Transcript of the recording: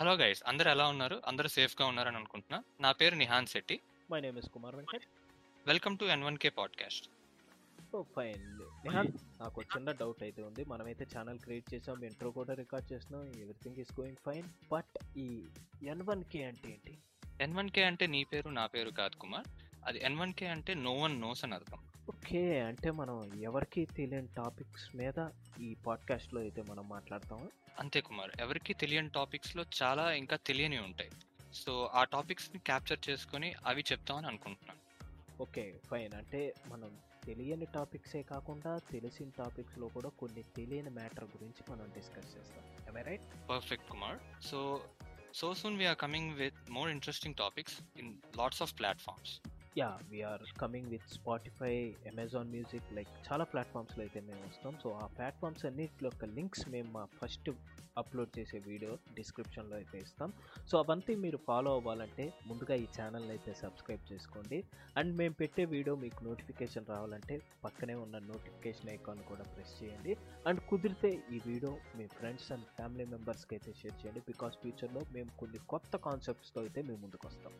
Hello guys అందరూ ఎలా ఉన్నారు? అందరూ సేఫ్గా ఉన్నారని అనుకుంటున్నా. నా పేరు Nihan Shetty. My name is Kumar Venkat. Welcome to N one K podcast. Oh fine. Nihan నాకు చిన్న డౌట్ అయితే ఉంది. మనమైతే ఛానల్ క్రియేట్ చేసాం ఇంట్రో కూడా రికార్డ్ చేసినాం everything is going fine. But ఈ ఎన్ వన్ కే అంటే ఏంటి? ఎన్ వన్ కే అంటే నీ పేరు నా పేరు కాదు కుమార్. అది ఎన్ వన్ కే అంటే నో వన్ నోస్ అని అర్థం. ఓకే అంటే మనం ఎవరికి తెలియని టాపిక్స్ మీద ఈ పాడ్కాస్ట్లో అయితే మనం మాట్లాడతాము? అంతే కుమార్ ఎవరికి తెలియని టాపిక్స్లో చాలా ఇంకా తెలియని ఉంటాయి. సో ఆ టాపిక్స్ని క్యాప్చర్ చేసుకొని అవి చెప్తామని అనుకుంటున్నాను. Okay fine. అంటే మనం తెలియని టాపిక్సే కాకుండా తెలిసిన టాపిక్స్లో కూడా కొన్ని తెలియని మ్యాటర్ గురించి మనం డిస్కస్ చేస్తాం. I right perfect Kumar. So so soon we are coming with more interesting topics in lots of platforms yeah we are coming with Spotify Amazon music like చాలా ప్లాట్ఫామ్స్లో అయితే మేము వస్తాం. సో ఆ ప్లాట్ఫామ్స్ అన్నింటిలో యొక్క లింక్స్ మేము మా ఫస్ట్ అప్లోడ్ చేసే వీడియో డిస్క్రిప్షన్లో అయితే ఇస్తాం. సో అవంతా మీరు ఫాలో అవ్వాలంటే ముందుగా ఈ ఛానల్ అయితే సబ్స్క్రైబ్ చేసుకోండి. అండ్ మేము పెట్టే వీడియో మీకు నోటిఫికేషన్ రావాలంటే పక్కనే ఉన్న నోటిఫికేషన్ ఐకాన్ కూడా ప్రెస్ చేయండి. అండ్ కుదిరితే ఈ వీడియో మీ ఫ్రెండ్స్ అండ్ ఫ్యామిలీ మెంబర్స్కి అయితే షేర్ చేయండి. బికాస్ ఫ్యూచర్లో మేము కొన్ని కొత్త కాన్సెప్ట్స్తో అయితే మేము ముందుకు వస్తాం.